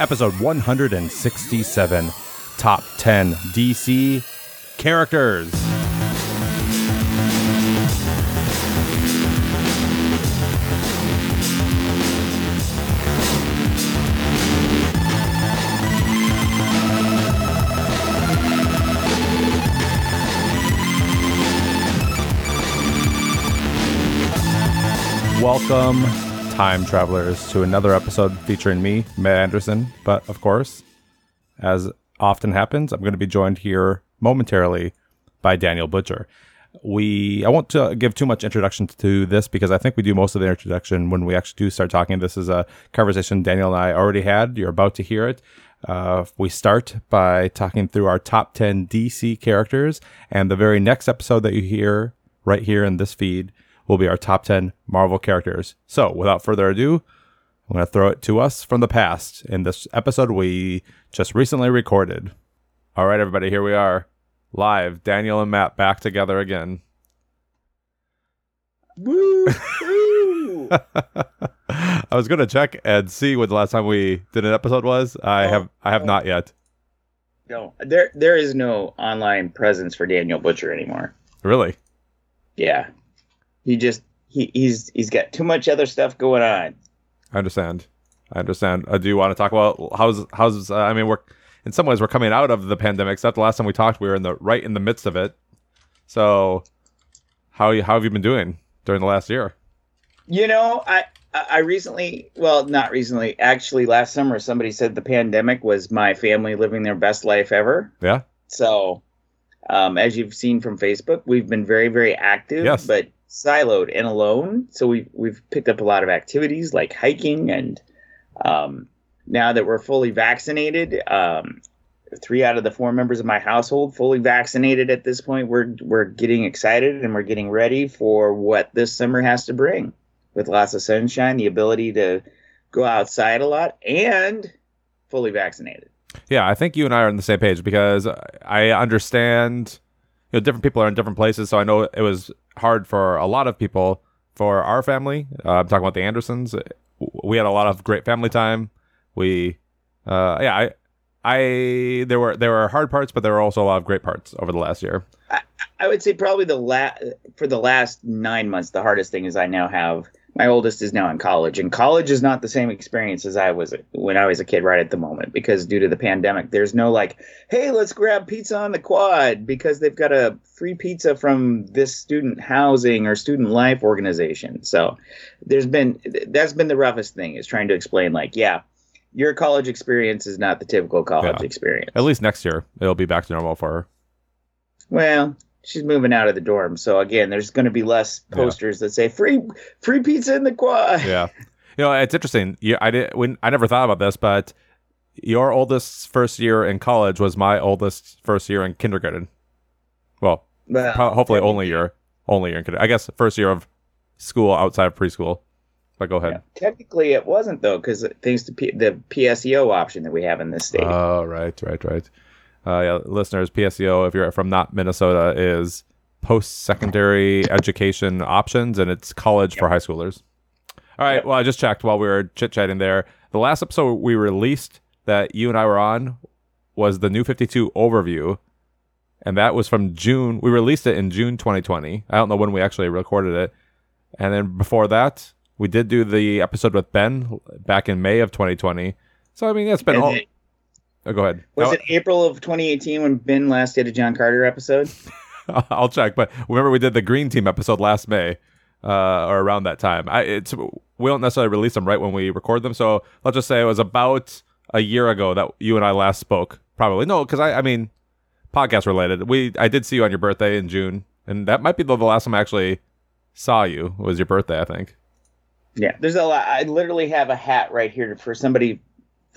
episode 167 Top 10 DC Characters. Welcome, time travelers, to another episode featuring me, Matt Anderson. But of course, as often happens, I'm going to be joined here momentarily by Daniel Butcher. We I won't uh, give too much introduction to this because I think we do most of the introduction when we actually do start talking. This is a conversation Daniel and I already had. You're about to hear it. Uh, we start by talking through our top 10 DC characters, and the very next episode that you hear right here in this feed will be our top 10 Marvel characters. So, without further ado, I'm going to throw it to us from the past in this episode we just recently recorded. All right, everybody, here we are. Live, Daniel and Matt back together again. Woo! I was going to check and see when the last time we did an episode was. I Oh, have I have oh. not yet. no, there there is no online presence for Daniel Butcher anymore. Really? Yeah, he just he, he's he's got too much other stuff going on. I understand. I understand. Uh, do you want to talk about how's how's? Uh, I mean, we're in some ways we're coming out of the pandemic. Except the last time we talked, we were in the right in the midst of it. So, how you how have you been doing during the last year? You know, I I I recently, well, not recently, actually, last summer, somebody said the pandemic was my family living their best life ever. Yeah. So, um, as you've seen from Facebook, we've been very, very active, Yes. but siloed and alone. So we've we've picked up a lot of activities like hiking, and um, now that we're fully vaccinated, um, three out of the four members of my household fully vaccinated at this point. We're we're getting excited and we're getting ready for what this summer has to bring, with lots of sunshine, the ability to go outside a lot, and fully vaccinated. Yeah, I think you and I are on the same page because I understand, know, different people are in different places. So I know it was hard for a lot of people. For our family, uh, I'm talking about the Andersons. We had a lot of great family time. We, uh, yeah, I, I there were there were hard parts, but there were also a lot of great parts over the last year. I would say probably the last for the last nine months, the hardest thing is I now have my oldest is now in college, and college is not the same experience as I was when I was a kid right at the moment because due to the pandemic, there's no like, hey, let's grab pizza on the quad because they've got a free pizza from this student housing or student life organization. So there's been that's been the roughest thing is trying to explain like, yeah, your college experience is not the typical college Yeah. experience. At least next year, it'll be back to normal for her. Well, she's moving out of the dorm, so again, there's going to be less Yeah. posters that say "free free pizza in the quad." Yeah, you know, it's interesting. You, I did when I never thought about this, but your oldest first year in college was my oldest first year in kindergarten. Well, Well, Pro- hopefully only year only year in kindergarten. I guess first year of school outside of preschool. But go ahead. yeah. Technically, it wasn't though, because thanks to P- the PSEO option that we have in this state. Oh, right, right, right. Uh, yeah, listeners, PSEO, if you're from not Minnesota, is post secondary education options, and it's college for high schoolers. All right. Yep. Well, I just checked while we were chit chatting there. The last episode we released that you and I were on was the New 52 overview, and that was from June. We released it in June 2020. I don't know when we actually recorded it. And then before that, we did do the episode with Ben back in May of 2020. So I mean, it's been all. it- Oh, go ahead. was it April of 2018 when Ben last did a John Carter episode? I'll check. But remember, we did the Green Team episode last May, uh, or around that time. I, it's we don't necessarily release them right when we record them, so let's just say it was about a year ago that you and I last spoke. Probably no, because I, I mean, podcast related. We I did see you on your birthday in June, and that might be the, the last time I actually saw you. Was your birthday? I think. Yeah, there's a lot. I literally have a hat right here for somebody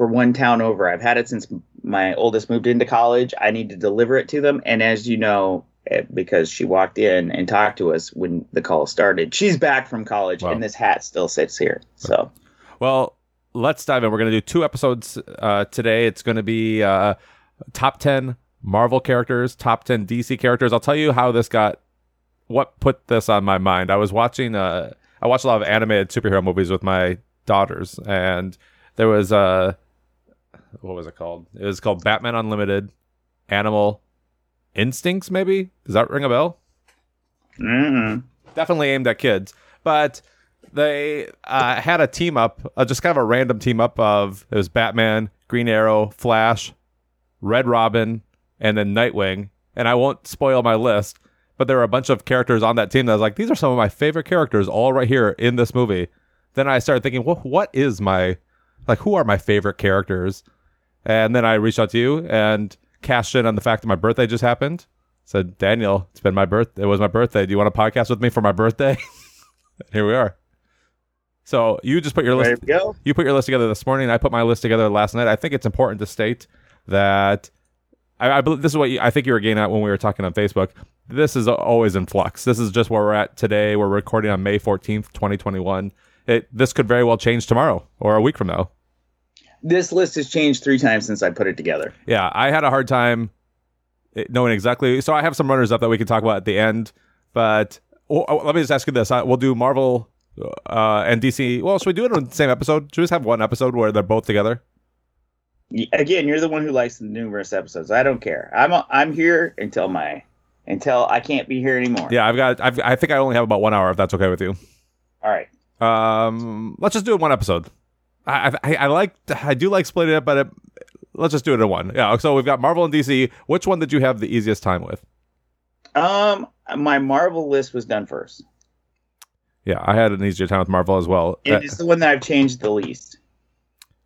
for one town over. I've had it since my oldest moved into college. I need to deliver it to them, and as you know, eh, because she walked in and talked to us when the call started, she's back from college, Wow. and this hat still sits here. So Well, let's dive in. We're going to do two episodes uh, today. It's going to be uh, top 10 Marvel characters, top 10 DC characters. I'll tell you how this got, what put this on my mind. I was watching, uh, I watched a lot of animated superhero movies with my daughters, and there was, uh, what was it called? It was called Batman Unlimited, Animal Instincts. Maybe does that ring a bell? Mm-mm. Definitely aimed at kids, but they uh, had a team up, uh, just kind of a random team up of it was Batman, Green Arrow, Flash, Red Robin, and then Nightwing. And I won't spoil my list, but there were a bunch of characters on that team that I was like, these are some of my favorite characters all right here in this movie. Then I started thinking, well, what is my, like, who are my favorite characters? And then I reached out to you and cashed in on the fact that my birthday just happened. Said, Daniel, it's been my birth. It was my birthday. Do you want to podcast with me for my birthday? here we are. So you just put your There list. go. You put your list together this morning. I put my list together last night. I think it's important to state that I, I believe this is what you, I think you were getting at when we were talking on Facebook. This is always in flux. This is just where we're at today. We're recording on May fourteenth, twenty twenty one. It this could very well change tomorrow or a week from now. This list has changed three times since I put it together. Yeah, I had a hard time eh, knowing exactly. So I have some runners up that we can talk about at the end. But oh, oh, let me just ask you this: I, We'll do Marvel uh, and DC. Well, should we do it on the same episode? Should we just have one episode where they're both together? Again, you're the one who likes the numerous episodes. I don't care. I'm i I'm here until my until I can't be here anymore. Yeah, I've got. I've, I think I only have about one hour. If that's okay with you. All right. Um, let's just do it one episode. I I, I like. I do like splitting it, but it, let's just do it in one. Yeah. So we've got Marvel and DC. Which one did you have the easiest time with? Um, my Marvel list was done first. Yeah, I had an easier time with Marvel as well. And Uh, it's the one that I've changed the least.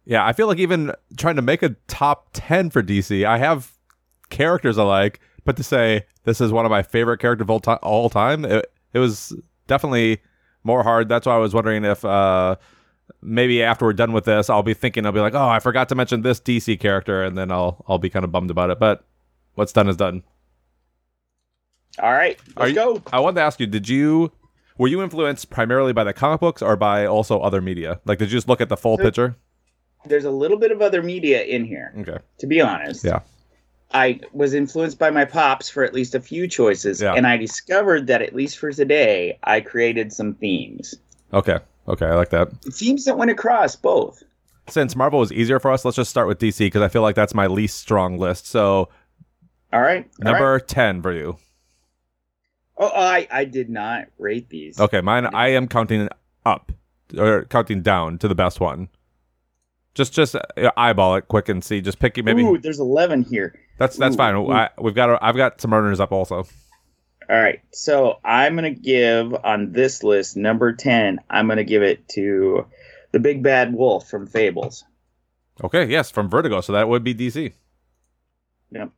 yeah, I feel like even trying to make a top ten for DC, I have characters I like, but to say this is one of my favorite characters of all, all time, it, it was definitely more hard. That's why I was wondering if uh, maybe after we're done with this, I'll be thinking I'll be like, oh, I forgot to mention this DC character, and then I'll I'll be kind of bummed about it. But what's done is done. All right, let's you- go. I wanted to ask you, did you were you influenced primarily by the comic books or by also other media? Like, did you just look at the full So- picture? There's a little bit of other media in here, Okay. to be honest. Yeah. I was influenced by my pops for at least a few choices, Yeah. and I discovered that at least for today, I created some themes. Okay. Okay. I like that. Themes that went across both. Since Marvel was easier for us, let's just start with DC because I feel like that's my least strong list. So All right. all number right. ten for you. Oh, I I did not rate these. Okay, mine. I am counting up or counting down to the best one. Just just uh, eyeball it quick and see. Just pick maybe. Ooh, there's 11 here. that's that's ooh, fine. I, we've got. I've got some runners up also. All right. So I'm going to give on this list, number 10, I'm going to give it to the big bad wolf from Fables. Okay. Yes, from Vertigo. So that would be DC. Yep.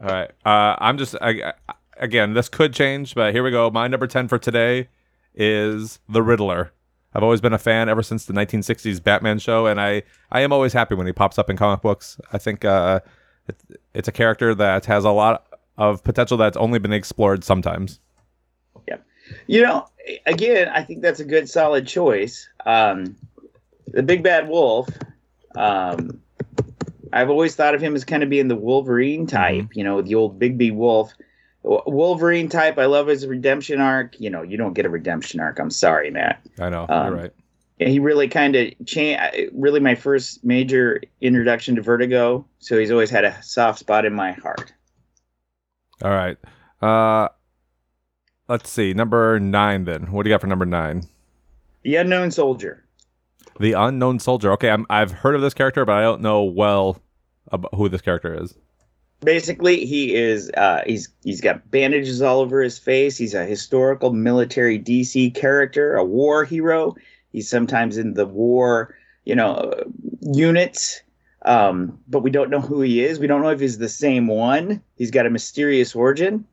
All right. Uh, I'm just I, I- again. This could change, but here we go. My number ten for today is the Riddler. I've always been a fan ever since the 1960s Batman show, and I I am always happy when he pops up in comic books. I think uh, it's it's a character that has a lot of potential that's only been explored sometimes. Yeah. You know, again, I think that's a good, solid choice. Um, the big bad wolf. Um, I've always thought of him as kind of being the Wolverine type. You know, the old Bigby Wolf. Wolverine type. I love his redemption arc. You know, you don't get a redemption arc. I'm sorry, Matt. I know Um, you're right. he really kind of changed really my first major introduction to vertigo so he's always had a soft spot in my heart All right. Uh, let's see. Number nine. Then what do you got for number nine? the unknown soldier The unknown soldier. Okay, I'm, I've heard of this character, but I don't know well about who this character is. basically he is uh, he's he's got bandages all over his face he's a historical military dc character a war hero he's sometimes in the war you know units um, but we don't know who he is. We don't know if he's the same one. He's got a mysterious origin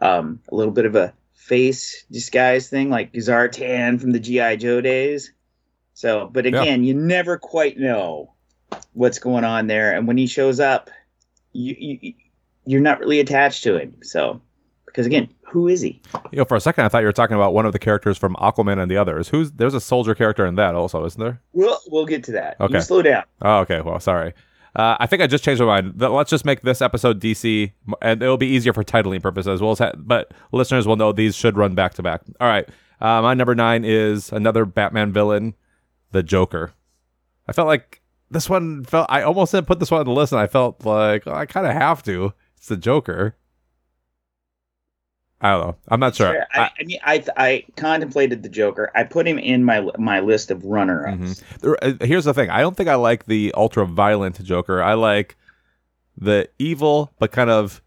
um, a little bit of a face disguise thing like zartan from the G.I. Joe days. So but Yeah. again you never quite know what's going on there. And when he shows up you, you you're not really attached to him. So because again, who is he? You know, for a second, I thought you were talking about one of the characters from Aquaman and the others. Who's there's a soldier character in that also, isn't there? We'll we'll get to that. Okay. You slow down. Oh, okay. Well, sorry. Uh, I think I just changed my mind. Let's just make this episode DC, and it'll be easier for titling purposes. We'll ha- but listeners will know these should run back to back. All right. Uh, my number nine is another Batman villain, the Joker. I felt like this one felt. I almost didn't put this one on the list, and I felt like oh, I kind of have to. It's the Joker. I don't know. I'm not sure. Sure. I, I mean, I I contemplated the Joker. I put him in my my list of runner ups. Mhm. There- uh, Here's the thing. I don't think I like the ultra violent Joker. I like the evil but kind of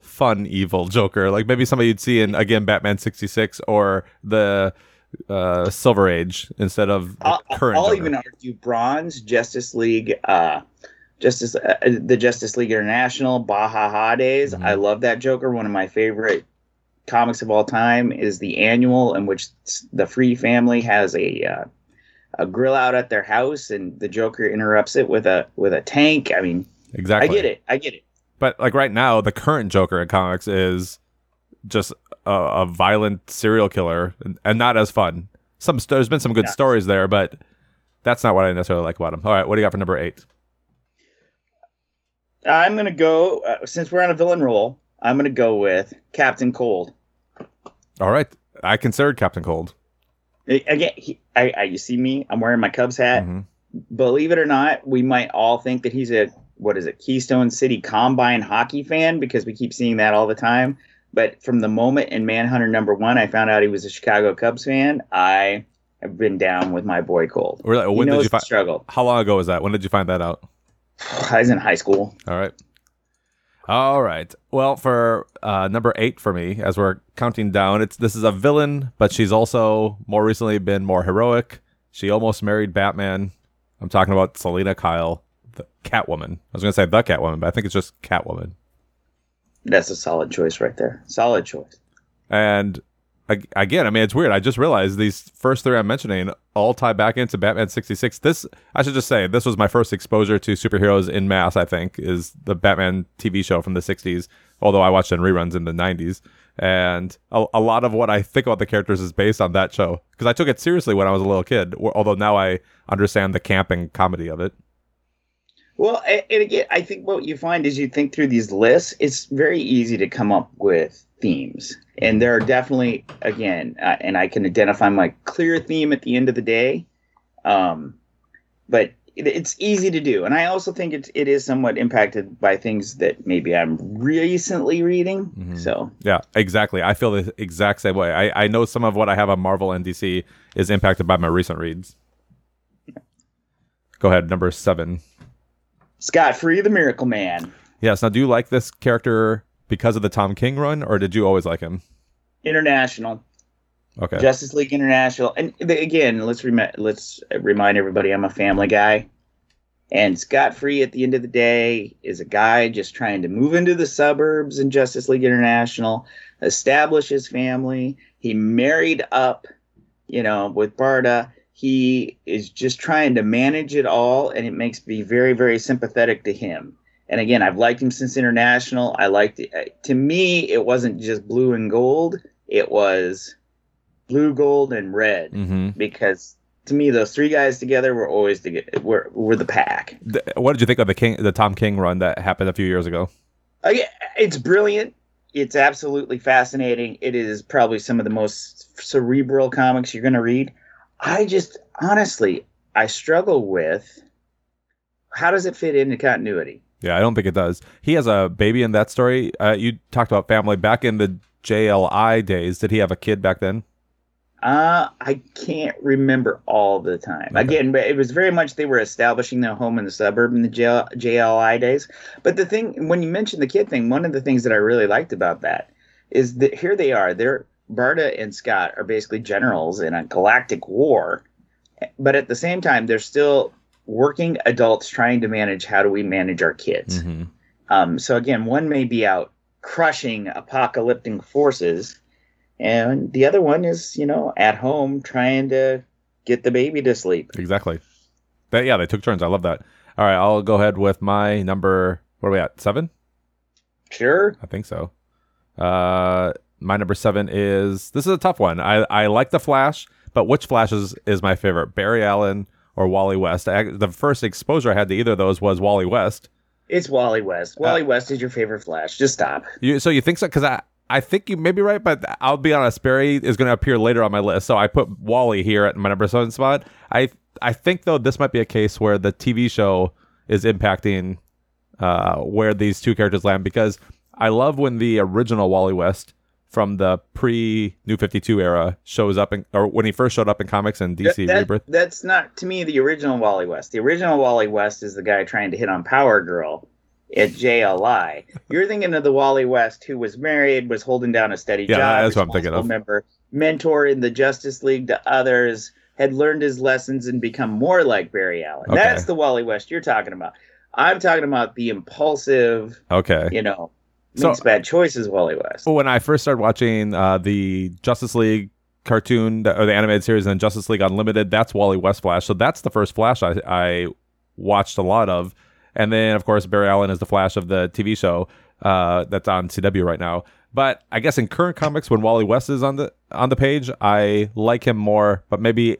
fun evil Joker. Like maybe somebody you'd see in again Batman 66 or the uh, Silver Age instead of I'll, current. I'll Joker. even argue Bronze, Justice League, uh, Justice, uh, the Justice League International, Bwa-Ha-Ha days. Mhm. I love that Joker. One of my favorite comics of all time is the annual in which the Free family has a uh, a grill out at their house, and the Joker interrupts it with a with a tank. I mean, exactly. I get it. I get it. But like right now, the current Joker in comics is just a, a violent serial killer and, and not as fun. Some there's been some good Yeah. stories there, but that's not what I necessarily like about him. All right, what do you got for number eight? I'm gonna go uh, since we're on a villain roll. I'm gonna go with Captain Cold. All right, I considered Captain Cold. Again, he, I, I, you see me. I'm wearing my Cubs hat. Mhm. believe it or not, we might all think that he's a what is it, Keystone City Combine hockey fan because we keep seeing that all the time. But from the moment in Manhunter number one, I found out he was a Chicago Cubs fan. I have been down with my boy Cold. Really? He When did you find? struggle. How long ago was that? When did you find that out? I was in high school. All right. All right. Well, for uh, number eight for me, as we're counting down, it's this is a villain, but she's also more recently been more heroic. She almost married Batman. I'm talking about Selina Kyle, the Catwoman. I was going to say the Catwoman, but I think it's just Catwoman. That's a solid choice right there. Solid choice. And again, I mean, it's weird. I just realized these first three I'm mentioning all tie back into Batman 66. This, I should just say, this was my first exposure to superheroes in mass, I think, is the Batman TV show from the 60s, although I watched in reruns in the 90s. And a, a lot of what I think about the characters is based on that show because I took it seriously when I was a little kid, although now I understand the camp and comedy of it. Well, and again, I think what you find is you think through these lists, it's very easy to come up with themes. And there are definitely, again, uh, and I can identify my clear theme at the end of the day. Um, but it, it's easy to do. And I also think it, it is somewhat impacted by things that maybe I'm recently reading. Mhm. So, Yeah, exactly. I feel the exact same way. I, I know some of what I have on Marvel and DC is impacted by my recent reads. Go ahead, number seven. Scott Free, the Miracle Man, Yes. Now, do you like this character because of the Tom King run, or did you always like him? International. Okay. Justice League International, and the, again, let's let's remind everybody I'm a family guy, and Scott Free at the end of the day is a guy just trying to move into the suburbs in Justice League International, establish his family. He married up, you know, with Barda. He is just trying to manage it all, and it makes me very, very sympathetic to him. And again, I've liked him since International. I liked it. To me, it wasn't just blue and gold; it was blue, gold, and red mm-hmm. because to me those three guys together were always the were, were the pack. what did you think of the King, the Tom King run that happened a few years ago? Uh, yeah, it's brilliant. It's absolutely fascinating. It is probably some of the most cerebral comics you're going to read. I just honestly, I struggle with how does it fit into continuity. Yeah, I don't think it does. He has a baby in that story. Uh, you talked about family back in the JLI days. Did he have a kid back then? Uh, I can't remember all the time. Okay. Again, but it was very much they were establishing their home in the suburb in the JL, JLI days. But the thing, when you mentioned the kid thing, one of the things that I really liked about that is that here they are. They're Barda and Scott are basically generals in a galactic war, but at the same time, they're still working adults trying to manage how do we manage our kids. Mm-hmm. Um, so again, one may be out crushing apocalyptic forces, and the other one is, you know, at home trying to get the baby to sleep. Exactly. But yeah, they took turns. I love that. All right, I'll go ahead with my number. What are we at? Seven? Sure. I think so. Uh, my number seven is this is a tough one. I I like the Flash, but which Flash is, is my favorite? Barry Allen or Wally West? I, the first exposure I had to either of those was Wally West. It's Wally West. Wally West is your favorite Flash. Just stop. You, so you think so? Because I I think you may be right, but I'll be honest. Barry is going to appear later on my list, so I put Wally here at my number seven spot. I I think though this might be a case where the TV show is impacting uh, where these two characters land because I love when the original Wally West from the pre New Fifty Two era shows up in, or when he first showed up in comics and DC That- that- Rebirth. That's not to me the original Wally West. The original Wally West is the guy trying to hit on Power Girl at JLI. You're thinking of the Wally West who was married, was holding down a steady Yeah, job, that's what I'm thinking of. Member, mentor in the Justice League to others, had learned his lessons and become more like Barry Allen. Okay. That's the Wally West you're talking about. I'm talking about the impulsive, Okay. you know, So- makes bad choices Wally West. when I first started watching uh, the Justice League cartoon or the animated series and Justice League Unlimited, that's Wally West Flash. So that's the first Flash I, I watched a lot of. And then, of course, Barry Allen is the Flash of the TV show uh, that's on CW right now. But I guess in current comics, when Wally West is on the on the page, I like him more. But maybe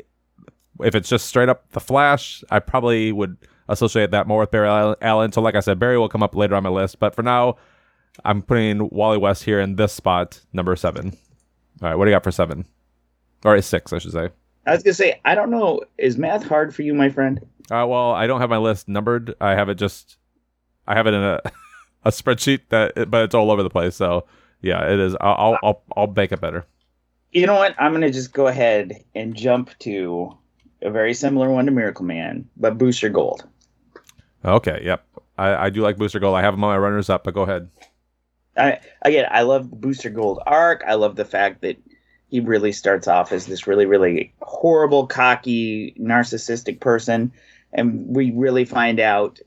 if it's just straight up the Flash, I probably would associate that more with Barry Allen. So, like I said, Barry will come up later on my list. But for now, I'm putting Wally West here in this spot, number seven. All right, what do you got for seven? Or six, I should say. I was gonna say, I don't know, is math hard for you, my friend? Uh, well, I don't have my list numbered. I have it just, I have it in a, a spreadsheet that, but it's all over the place. So yeah, it is. I'll, I'll, I'll, I'll make it better. You know what? I'm going to just go ahead and jump to a very similar one to Miracle Man, but Booster Gold. Okay. Yep. I, I do like Booster Gold. I have them on my runners up, but go ahead. I again, I love the Booster Gold arc. I love the fact that he really starts off as this really, really horrible, cocky, narcissistic person, and we really find out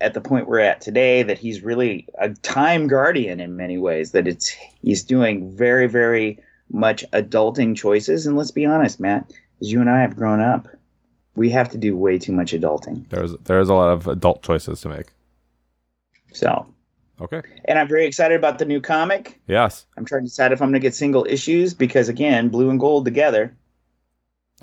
at the point we're at today that he's really a time guardian in many ways. That it's he's doing very, very much adulting choices. And let's be honest, Matt, as you and I have grown up, we have to do way too much adulting. There's there's a lot of adult choices to make. So, Okay. and I'm very excited about the new comic. Yes, I'm trying to decide if I'm going to get single issues because again, blue and gold together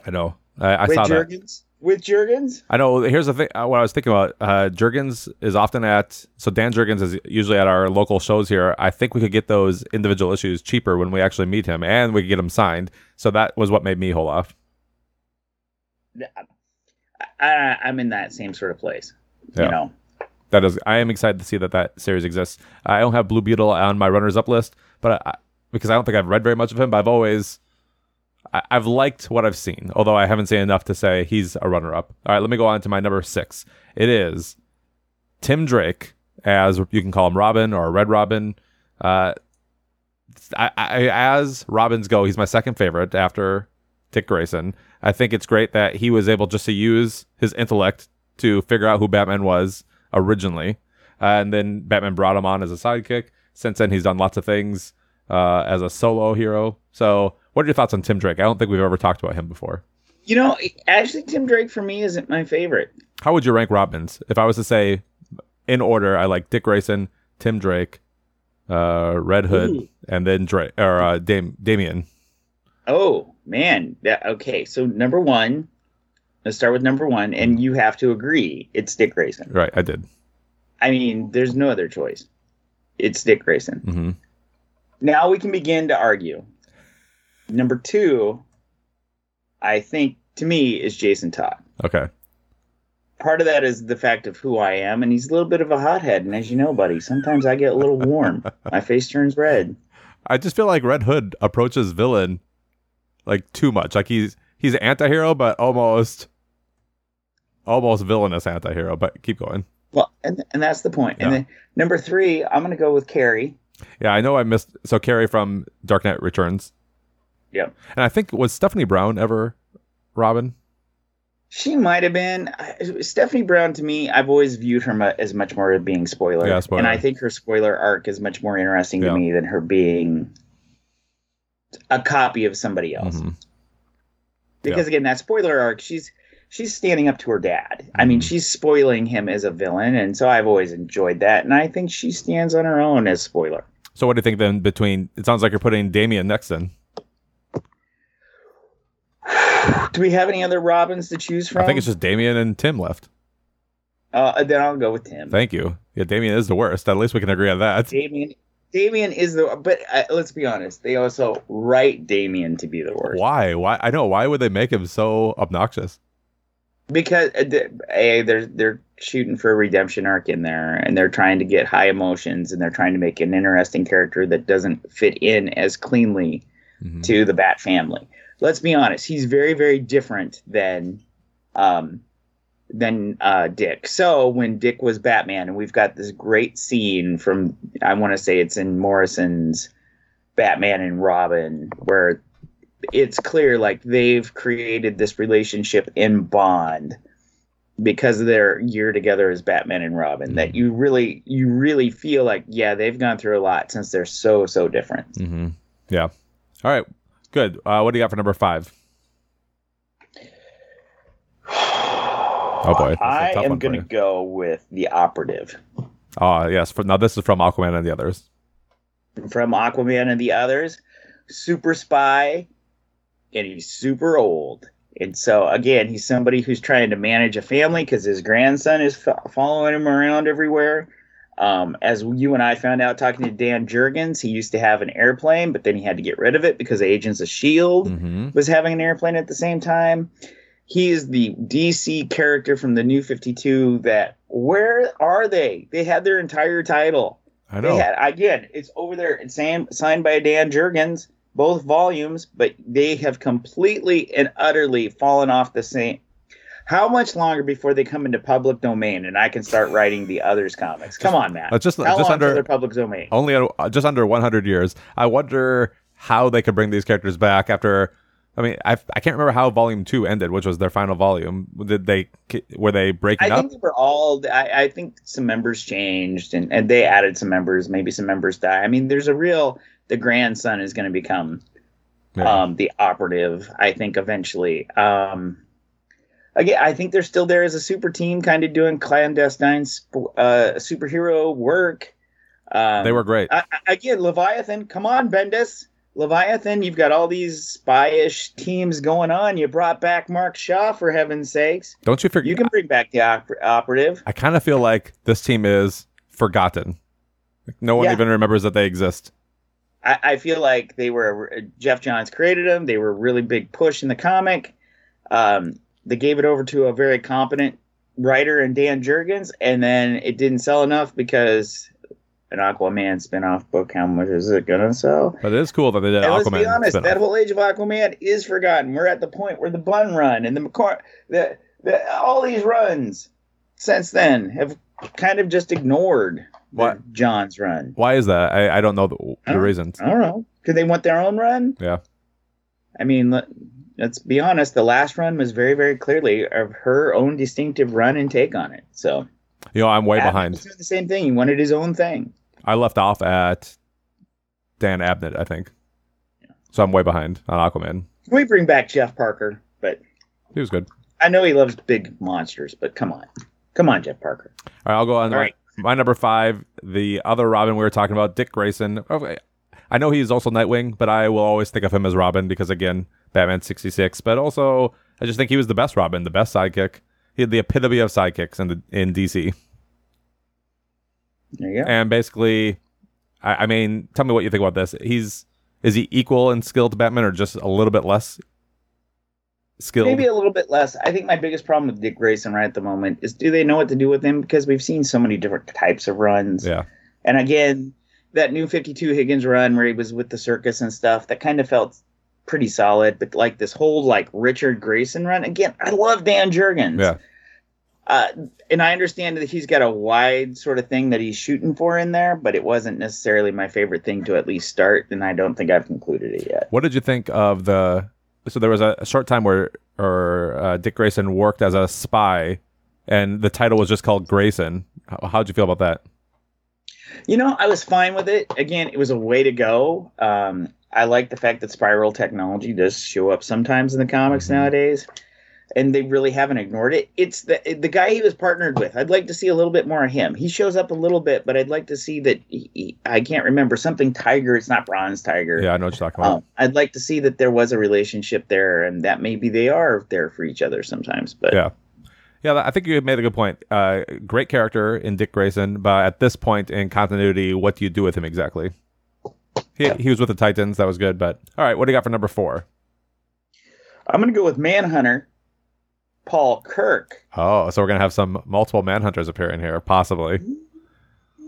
I know. I, I with saw that. Jurgens. With Jurgens, I know. Here's the thing. Uh, what I was thinking about. Uh, Jurgens is often at. So Dan Jurgens is usually at our local shows here. I think we could get those individual issues cheaper when we actually meet him, and we could get them signed. So that was what made me hold off. I, I'm in that same sort of place. Yeah. You know, That is. I am excited to see that that series exists. I don't have Blue Beetle on my runners-up list, but I, because I don't think I've read very much of him. But I've always. I, I've liked what I've seen, although I haven't seen enough to say he's a runner-up. All right, let me go on to my number six. It is Tim Drake, as you can call him Robin or Red Robin. Uh, I, I, as Robins go, he's my second favorite after Dick Grayson. I think it's great that he was able just to use his intellect to figure out who Batman was originally, uh, and then Batman brought him on as a sidekick. Since then, he's done lots of things uh, as a solo hero. So, what are your thoughts on Tim Drake? I don't think we've ever talked about him before. you know, actually, Tim Drake for me isn't my favorite. How would you rank Robins? If I was to say in order, I like Dick Grayson, Tim Drake, uh, Red Hood, Ooh. and then Drake or uh, Dam- Damian. Oh man, that, okay. So number one, let's start with number one, and you have to agree it's Dick Grayson. Right, I did. I mean, there's no other choice. It's Dick Grayson. hmm Now we can begin to argue. Number two, I think to me is Jason Todd. Okay. Part of that is the fact of who I am, and he's a little bit of a hothead. And as you know, buddy, sometimes I get a little warm. My face turns red. I just feel like Red Hood approaches villain like too much. Like he's he's an anti-hero, but almost almost villainous anti-hero. But keep going. Well, and and that's the point. And Yeah. then number three, I'm going to go with Carrie. Yeah, I know I missed. So Carrie from Dark Knight Returns, yeah and I think was Stephanie Brown ever Robin? She might have been Stephanie Brown. To me, I've always viewed her as much more of being spoiler, Yeah, spoiler. and I think her spoiler arc is much more interesting Yeah. to me than her being a copy of somebody else. Mhm. Because again, that spoiler arc, she's she's standing up to her dad. I mean, Mhm. she's spoiling him as a villain, and so I've always enjoyed that. And I think she stands on her own as spoiler. So what do you think then? Between it sounds like you're putting Damian next then. Do we have any other Robins to choose from? I think it's just Damian and Tim left. Uh, then I'll go with Tim. Thank you. Yeah, Damian is the worst. At least we can agree on that. Damian. Damian is the, but uh, let's be honest. They also write Damian to be the worst. Why? Why? I know. Why would they make him so obnoxious? Because uh, a they're they're shooting for a redemption arc in there, and they're trying to get high emotions, and they're trying to make an interesting character that doesn't fit in as cleanly Mhm. to the Bat family. Let's be honest; he's very, very different than um, than uh, Dick. So when Dick was Batman, and we've got this great scene from I want to say it's in Morrison's Batman and Robin, where it's clear like they've created this relationship in bond because of their year together as Batman and Robin. That you really, you really feel like yeah, they've gone through a lot since they're so so different. Mm-hmm. Yeah. All right. Good. Uh, what do you got for number five? Oh boy, I am going to go with the operative Oh yes. For, now this is from Aquaman and the others. from Aquaman and the others. Super spy, and he's super old. And so again, he's somebody who's trying to manage a family because his grandson is fo- following him around everywhere. Um, as you and I found out talking to Dan Jurgens, he used to have an airplane, but then he had to get rid of it because Agents of Shield Mm-hmm. was having an airplane at the same time. He is the DC character from the New 52 that where are they? They had their entire title. I They know. had again, it's over there. It's signed, signed by Dan Jurgens, both volumes, but they have completely and utterly fallen off the same. How much longer before they come into public domain and I can start writing the others comics? Come on, Matt. Uh, just How just long under they're public domain? only uh, just under 100 years. I wonder how they could bring these characters back after. I mean, I, I can't remember how Volume Two ended, which was their final volume. Did they were they breaking I up? think they were all. I, I think some members changed and, and they added some members. Maybe some members die. I mean, there's a real. The grandson is going to become Yeah. um, the operative. I think eventually. Um, again, I think they're still there as a super team, kind of doing clandestine sp- uh, superhero work. Um, they were great. I, again, Leviathan. Come on, Bendis. Leviathan, you've got all these spyish teams going on. You brought back Mark Shaw for heaven's sakes. Don't you forget? You can bring back the oper- operative. I kind of feel like this team is forgotten. No one Yeah. even remembers that they exist. I, I feel like they were Geoff Johns created them. They were a really big push in the comic. Um, they gave it over to a very competent writer and Dan Jurgens, and then it didn't sell enough because an Aquaman spin-off book. How much is it gonna sell? But it is cool that they did And let's be honest, spin-off. that whole age of Aquaman is forgotten. We're at the point where the Bunn Run and the McCor, the, the all these runs since then have kind of just ignored What? John's run. Why is that? I, I don't know the, I the don't- reasons. I don't know. Because they want their own run? Yeah. I mean, let, let's be honest. The last run was very, very clearly of her own distinctive run and take on it. So, You know, I'm way behind. was doing the same thing. He wanted his own thing. I left off at Dan Abnett, I think. So I'm way behind on Aquaman. We bring back Jeff Parker, but He was good. I know he loves big monsters, but come on. Come on, Jeff Parker. All right, I'll go on. All my, right. my number five, the other Robin we were talking about, Dick Grayson. Oh, okay. I know he's also Nightwing, but I will always think of him as Robin because, again, Batman 66. But also, I just think he was the best Robin, the best sidekick. He had the epitome of sidekicks in, the, in DC. There you go. And basically, I, I mean, tell me what you think about this. He's Is he equal in skill to Batman or just a little bit less skilled? Maybe a little bit less. I think my biggest problem with Dick Grayson right at the moment is do they know what to do with him? Because we've seen so many different types of runs. Yeah. And again, that new 52 Higgins run where he was with the circus and stuff, that kind of felt pretty solid. But like this whole like Richard Grayson run, again, I love Dan Jurgens. Yeah. Uh, and I understand that he's got a wide sort of thing that he's shooting for in there, but it wasn't necessarily my favorite thing to at least start, and I don't think I've concluded it yet. What did you think of the? So there was a, a short time where, or uh, Dick Grayson worked as a spy, and the title was just called Grayson. How, how'd you feel about that? You know, I was fine with it. Again, it was a way to go. Um, I like the fact that Spyral technology does show up sometimes in the comics Mhm. nowadays, and they really haven't ignored it. It's the the guy he was partnered with. I'd like to see a little bit more of him. He shows up a little bit, but I'd like to see that. He, he- I can't remember something Tiger. It's not Bronze Tiger. Yeah, I know what you're talking about. Um, I'd like to see that there was a relationship there, and that maybe they are there for each other sometimes. But Yeah. Yeah, I think you made a good point. Uh, great character in Dick Grayson, but at this point in continuity, what do you do with him exactly? He, he was with the Titans. That was good. But all right, what do you got for number four? I'm going to go with Manhunter, Paul Kirk. Oh, so we're gonna have some multiple Manhunters appear in here, possibly.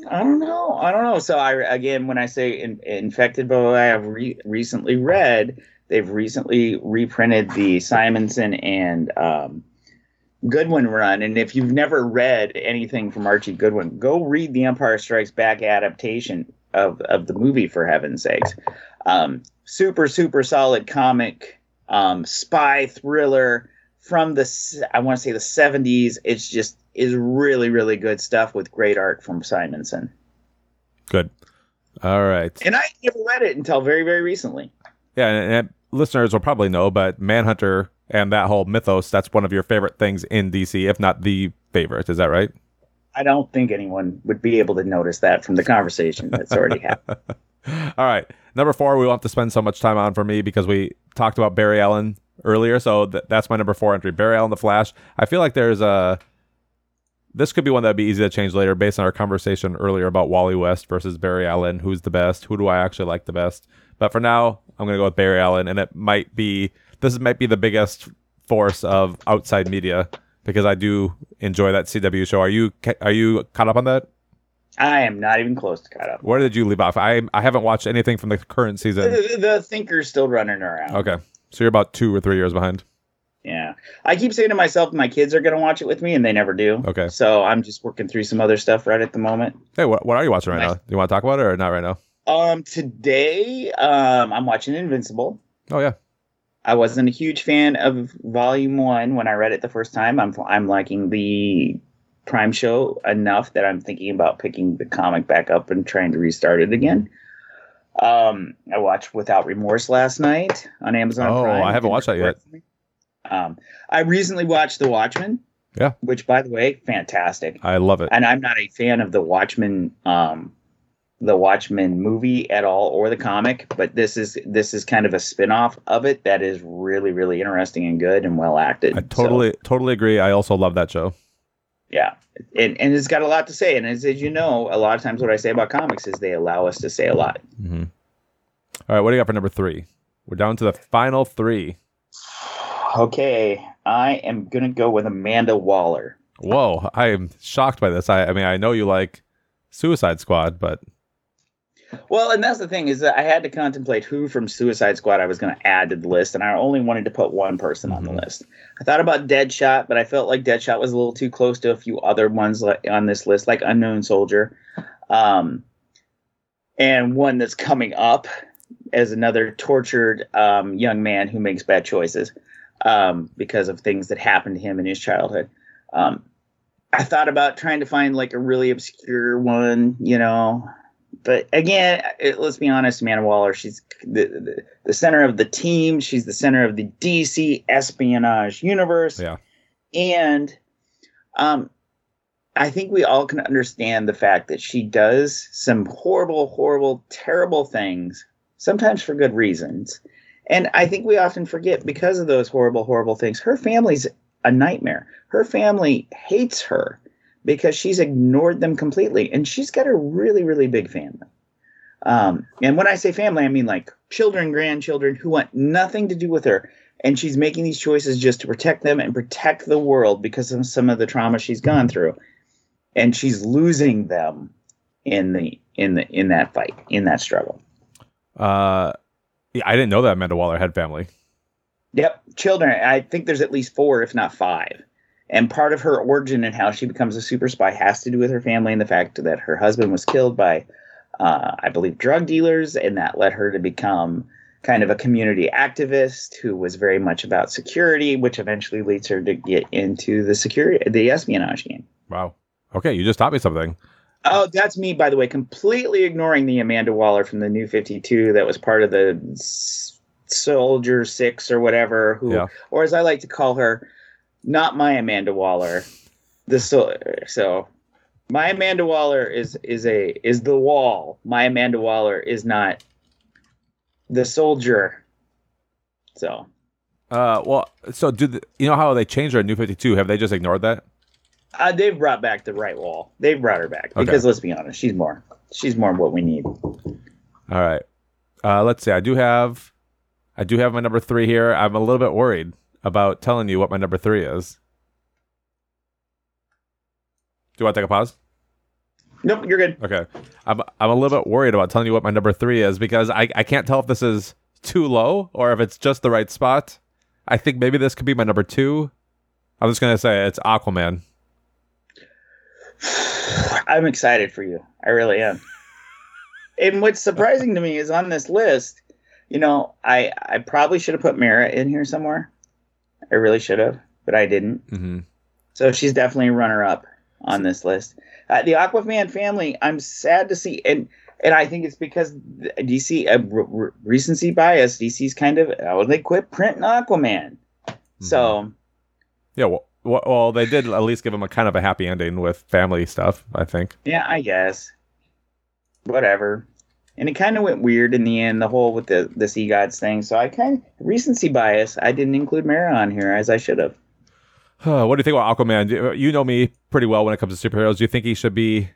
I don't know. I don't know. So I again, when I say in, infected boa, I have re- recently read they've recently reprinted the Simonson and um, Goodwin run, and if you've never read anything from Archie Goodwin, go read the Empire Strikes Back adaptation of of the movie for heaven's sakes. Um, super super solid comic, um, spy thriller from the I want to say the seventies. It's just is really really good stuff with great art from Simonson. Good. All right. And I never read it until very very recently. Yeah, and, and listeners will probably know, but Manhunter and that whole mythos, that's one of your favorite things in DC, if not the favorite. Is that right? I don't think anyone would be able to notice that from the conversation that's already happened. All right. Number four, we won't have to spend so much time on for me because we talked about Barry Allen earlier. So th- that's my number four entry. Barry Allen, The Flash. I feel like there's a. This could be one that'd be easy to change later based on our conversation earlier about Wally West versus Barry Allen. Who's the best? Who do I actually like the best? But for now, I'm going to go with Barry Allen, and it might be this might be the biggest force of outside media because I do enjoy that CW show. Are you are you caught up on that? I am not even close to caught up. Where did you leave off? I I haven't watched anything from the current season. The, the Thinker's still running around. Okay, so you're about two or three years behind. Yeah, I keep saying to myself, my kids are going to watch it with me, and they never do. Okay, so I'm just working through some other stuff right at the moment. Hey, what what are you watching right now? Do you want to talk about it or not right now? Um, today, um, I'm watching Invincible. Oh yeah, I wasn't a huge fan of Volume One when I read it the first time. I'm I'm liking the Prime show enough that I'm thinking about picking the comic back up and trying to restart it again. Um, I watched Without Remorse last night on Amazon. Oh, Prime. I haven't watched that yet. Um, I recently watched The Watchmen. Yeah. Which, by the way, fantastic. I love it. And I'm not a fan of the Watchmen, um, the Watchmen movie at all, or the comic. But this is this is kind of a spin-off of it that is really, really interesting and good and well acted. I totally totally agree. I also love that show. Yeah, and and it's got a lot to say. And as, as you know, a lot of times what I say about comics is they allow us to say a lot. hmm All right, what do you got for number three? We're down to the final three. Okay, I am gonna go with Amanda Waller. Whoa, I am shocked by this. I, I mean, I know you like Suicide Squad, but Well, and that's the thing is that I had to contemplate who from Suicide Squad I was going to add to the list, and I only wanted to put one person on the Mhm. list. I thought about Deadshot, but I felt like Deadshot was a little too close to a few other ones on this list, like Unknown Soldier, um, and one that's coming up as another tortured um, young man who makes bad choices um, because of things that happened to him in his childhood. Um, I thought about trying to find like a really obscure one, you know, but again, it, let's be honest, Amanda Waller, she's the, the the center of the team. She's the center of the DC espionage universe. Yeah. And um, I think we all can understand the fact that she does some horrible, horrible, terrible things, sometimes for good reasons. And I think we often forget because of those horrible, horrible things, her family's a nightmare. Her family hates her because she's ignored them completely. And she's got a really, really big family. Um, and when I say family, I mean like children, grandchildren who want nothing to do with her. And she's making these choices just to protect them and protect the world because of some of the trauma she's gone through. And she's losing them in the in the in that fight, in that struggle. uh, yeah, I didn't know that Amanda Waller had family. Yep, children. I think there's at least four, if not five. And part of her origin and how she becomes a super spy has to do with her family and the fact that her husband was killed by, uh, I believe, drug dealers, and that led her to become kind of a community activist who was very much about security, which eventually leads her to get into the security, the espionage game. Wow. Okay, you just taught me something. Oh, that's me, by the way, completely ignoring the Amanda Waller from the New Fifty Two that was part of the S- Soldier Six or whatever, who, Yeah. or as I like to call her, not my Amanda Waller. The so, so my Amanda Waller is is a is the wall. My Amanda Waller is not the soldier. So Uh, well, so do the, you know how they changed her in New Fifty Two? Have they just ignored that? uh, they've brought back the right wall. They've brought her back Okay. because let's be honest, she's more she's more what we need. All right. Uh, let's see. I do have, I do have my number three here. I'm a little bit worried about telling you what my number three is. Do you want to take a pause? Nope, you're good. Okay. I'm I'm a little bit worried about telling you what my number three is because I, I can't tell if this is too low or if it's just the right spot. I think maybe this could be my number two. I'm just gonna say it's Aquaman. I'm excited for you. I really am. and what's surprising to me is on this list, you know, I I probably should have put Mera in here somewhere. I really should have, but I didn't. Mm-hmm. So she's definitely a runner up on this list. Uh, the Aquaman family, I'm sad to see, and and I think it's because DC uh, re- recency bias. DC's kind of oh they quit printing Aquaman, Mm-hmm. so Yeah, well, well, well, they did at least give him a kind of a happy ending with family stuff. I think. yeah, I guess whatever. And it kind of went weird in the end, the whole with the the sea gods thing. So I kind of recency bias. I didn't include Mera on here as I should have. what do you think about Aquaman? You- know me pretty well when it comes to superheroes. Do you think he should be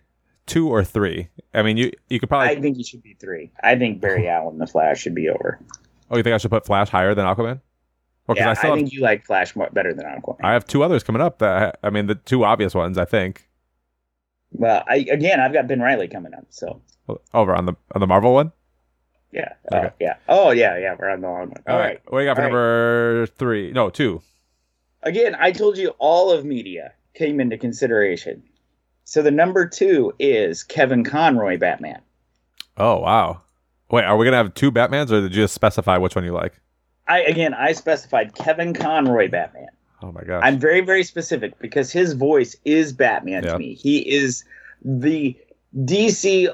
two or three? I mean, you you could probably. I think he should be three. I think Barry Allen, the Flash, should be over. oh, you think I should put Flash higher than Aquaman? Well, Yeah, I, I still have, think you like Flash more, better than Aquaman. I have two others coming up. That I mean, the two obvious ones. I think well, I, again, I've got Ben Riley coming up, so over on the on the Marvel one. yeah, Okay. uh, yeah. Oh, yeah, yeah. We're on the long one. All right. What do you got for All right. number three? No, two. Again, I told you all of media came into consideration. So the number two is Kevin Conroy Batman. Oh wow. Wait, are we gonna have two Batmans, or did you just specify which one you like? I again, I specified Kevin Conroy Batman. Oh my gosh. I'm very, very specific because his voice is Batman Yeah. to me. He is the DC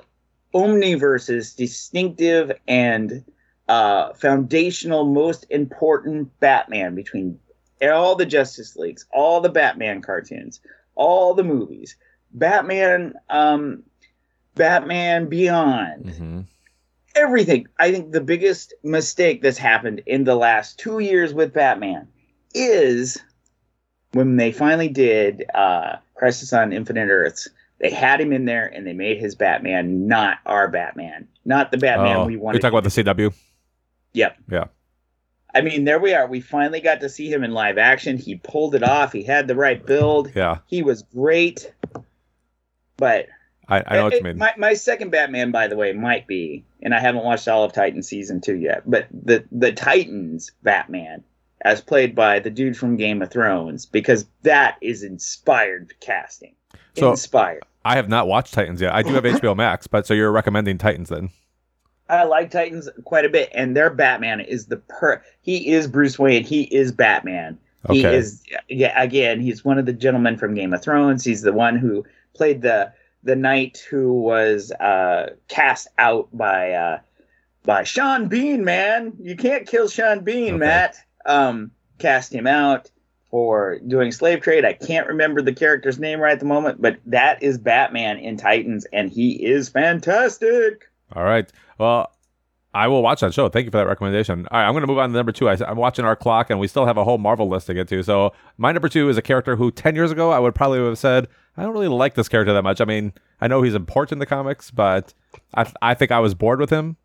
Omniverse's distinctive and uh, foundational, most important Batman between all the Justice Leagues, all the Batman cartoons, all the movies, Batman, um, Batman Beyond hmm everything. I think the biggest mistake that's happened in the last two years with Batman is when they finally did uh, Crisis on Infinite Earths. They had him in there and they made his Batman not our Batman, not the Batman Oh, we wanted. You talk about the CW. Yep. Yeah. I mean, there we are. We finally got to see him in live action. He pulled it off. He had the right build. Yeah, He was great. But I, I know what you mean. My, my second Batman, by the way, might be, and I haven't watched all of Titans season two yet, but the the Titans Batman, as played by the dude from Game of Thrones, because that is inspired casting. So- inspired. I have not watched Titans yet. I do have HBO Max, but so you're recommending Titans then? I like Titans quite a bit, and their Batman is the per. He is Bruce Wayne. He is Batman. He is yeah. Again, he's one of the gentlemen from Game of Thrones. He's the one who played the the knight who was uh, cast out by uh, by Sean Bean. Man, you can't kill Sean Bean, Okay. Matt. Um, cast him out for doing slave trade. I can't remember the character's name right at the moment, but that is Batman in Titans, and he is fantastic. All right. Well, I will watch that show. Thank you for that recommendation. All right, I'm going to move on to number two. I, am watching our clock, and we still have a whole Marvel list to get to. So my number two is a character who 10 years ago I would probably have said I don't really like this character that much. I mean, I know he's important in the comics, but I, I think I was bored with him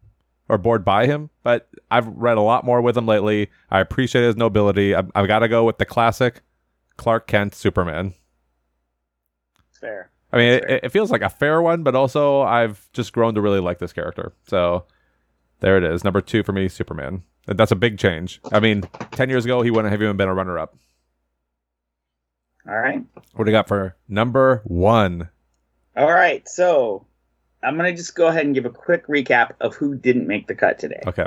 or bored by him. But I've read a lot more with him lately. I appreciate his nobility. I, I've got to go with the classic Clark Kent Superman. Fair. I mean, Fair. it, it feels like a fair one, but also I've just grown to really like this character. So there it is, number two for me, Superman. That's a big change. I mean, ten years ago he wouldn't have even been a runner-up. All right. What do you got for number one? All right. So I'm going to just go ahead and give a quick recap of who didn't make the cut today. Okay,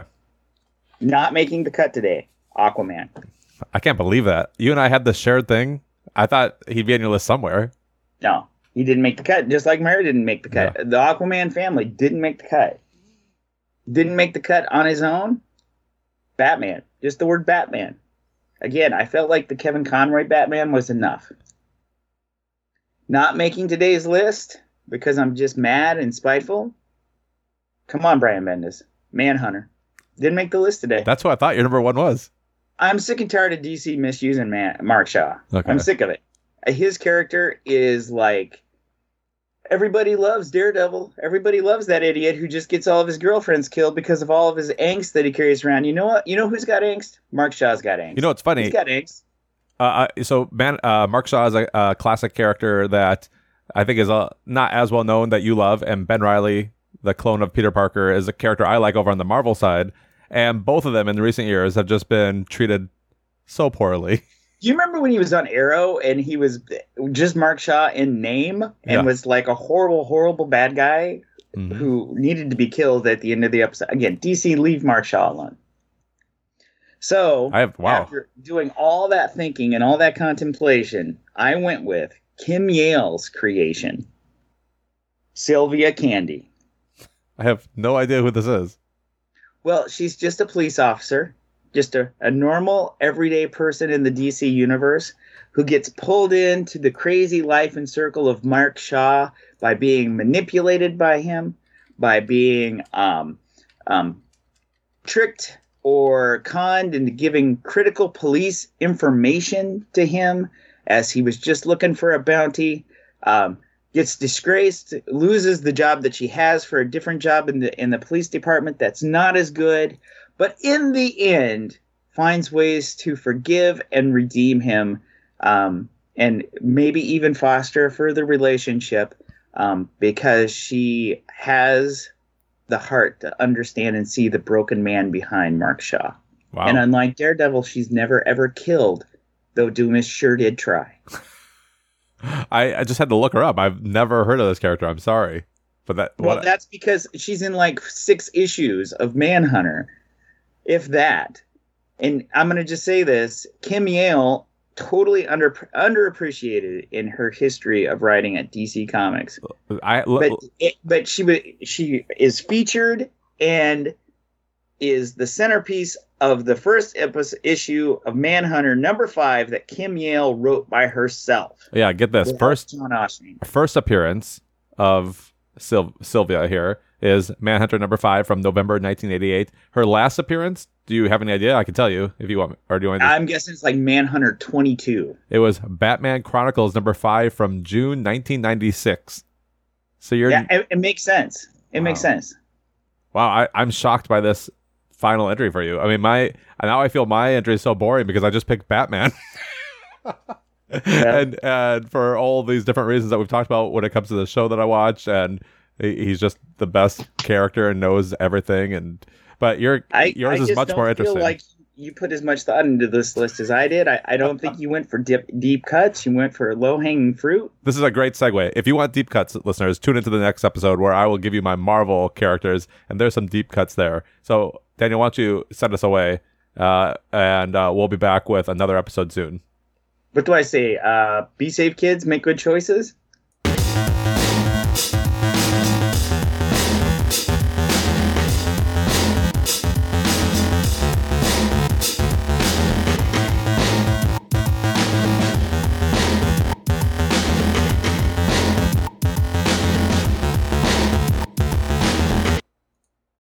Not making the cut today, Aquaman. I can't believe that you and I had the shared thing. I thought he'd be on your list somewhere. No, he didn't make the cut, just like Mera didn't make the cut. The Aquaman family didn't make the cut. Didn't make the cut on his own. Batman. Just the word Batman. Again, I felt like the Kevin Conroy Batman was enough. Not making today's list because I'm just mad and spiteful. Come on, Brian Bendis. Manhunter. Didn't make the list today. That's what I thought your number one was. I'm sick and tired of DC misusing man- Mark Shaw. Okay. I'm sick of it. His character is like everybody loves Daredevil. Everybody loves that idiot who just gets all of his girlfriends killed because of all of his angst that he carries around. You know what? You know who's got angst? Mark Shaw's got angst. You know, it's funny. he's got angst. Uh, uh, so man, uh, Mark Shaw is a, a classic character that I think is uh, not as well known that you love, and Ben Riley, the clone of Peter Parker, is a character I like over on the Marvel side. And both of them in the recent years have just been treated so poorly. Do you remember when he was on Arrow and he was just Mark Shaw in name and Yeah. was like a horrible, horrible bad guy Mhm. who needed to be killed at the end of the episode? Again, DC, leave Mark Shaw alone. So I have wow. after doing all that thinking and all that contemplation, I went with Kim Yale's creation, Sylvia Candy. I have no idea who this is. Well, she's just a police officer, just a, a normal, everyday person in the DC universe who gets pulled into the crazy life and circle of Mark Shaw by being manipulated by him, by being um, um, tricked or conned into giving critical police information to him as he was just looking for a bounty. Um, gets disgraced, loses the job that she has for a different job in the in the police department that's not as good, but in the end finds ways to forgive and redeem him, um, and maybe even foster a further relationship um, because she has the heart to understand and see the broken man behind Mark Shaw. Wow. And unlike Daredevil, she's never ever killed, though Dumas sure did try. I, I just had to look her up. I've never heard of this character. I'm sorry. But that Well, what that's because she's in like six issues of Manhunter, if that. And I'm gonna just say this: Kim Yale totally under underappreciated in her history of writing at DC Comics, I but it, but she she is featured and is the centerpiece of the first issue of Manhunter number five that Kim Yale wrote by herself. yeah, get this. First John first appearance of Syl- Sylvia here is Manhunter number 5 from November 1988. Her last appearance, do you have any idea? I can tell you if you want or do you want to I'm guessing it's like Manhunter 22. It was Batman Chronicles number 5 from June 1996. So you're Yeah, it, it makes sense. It makes sense. Wow, I, I'm shocked by this final entry for you. I mean, my now I feel my entry is so boring because I just picked Batman. and and for all these different reasons that we've talked about when it comes to the show that I watch, and he's just the best character and knows everything. And but your I, yours I is much more feel interesting. like you put as much thought into this list as I did. I, I don't think you went for dip, deep cuts. You went for low hanging fruit. This is a great segue. If you want deep cuts, listeners, tune into the next episode where I will give you my Marvel characters, and there's some deep cuts there. So, Daniel, why don't you send us away, uh, and uh, we'll be back with another episode soon. What do I say? Uh, be safe, kids. Make good choices.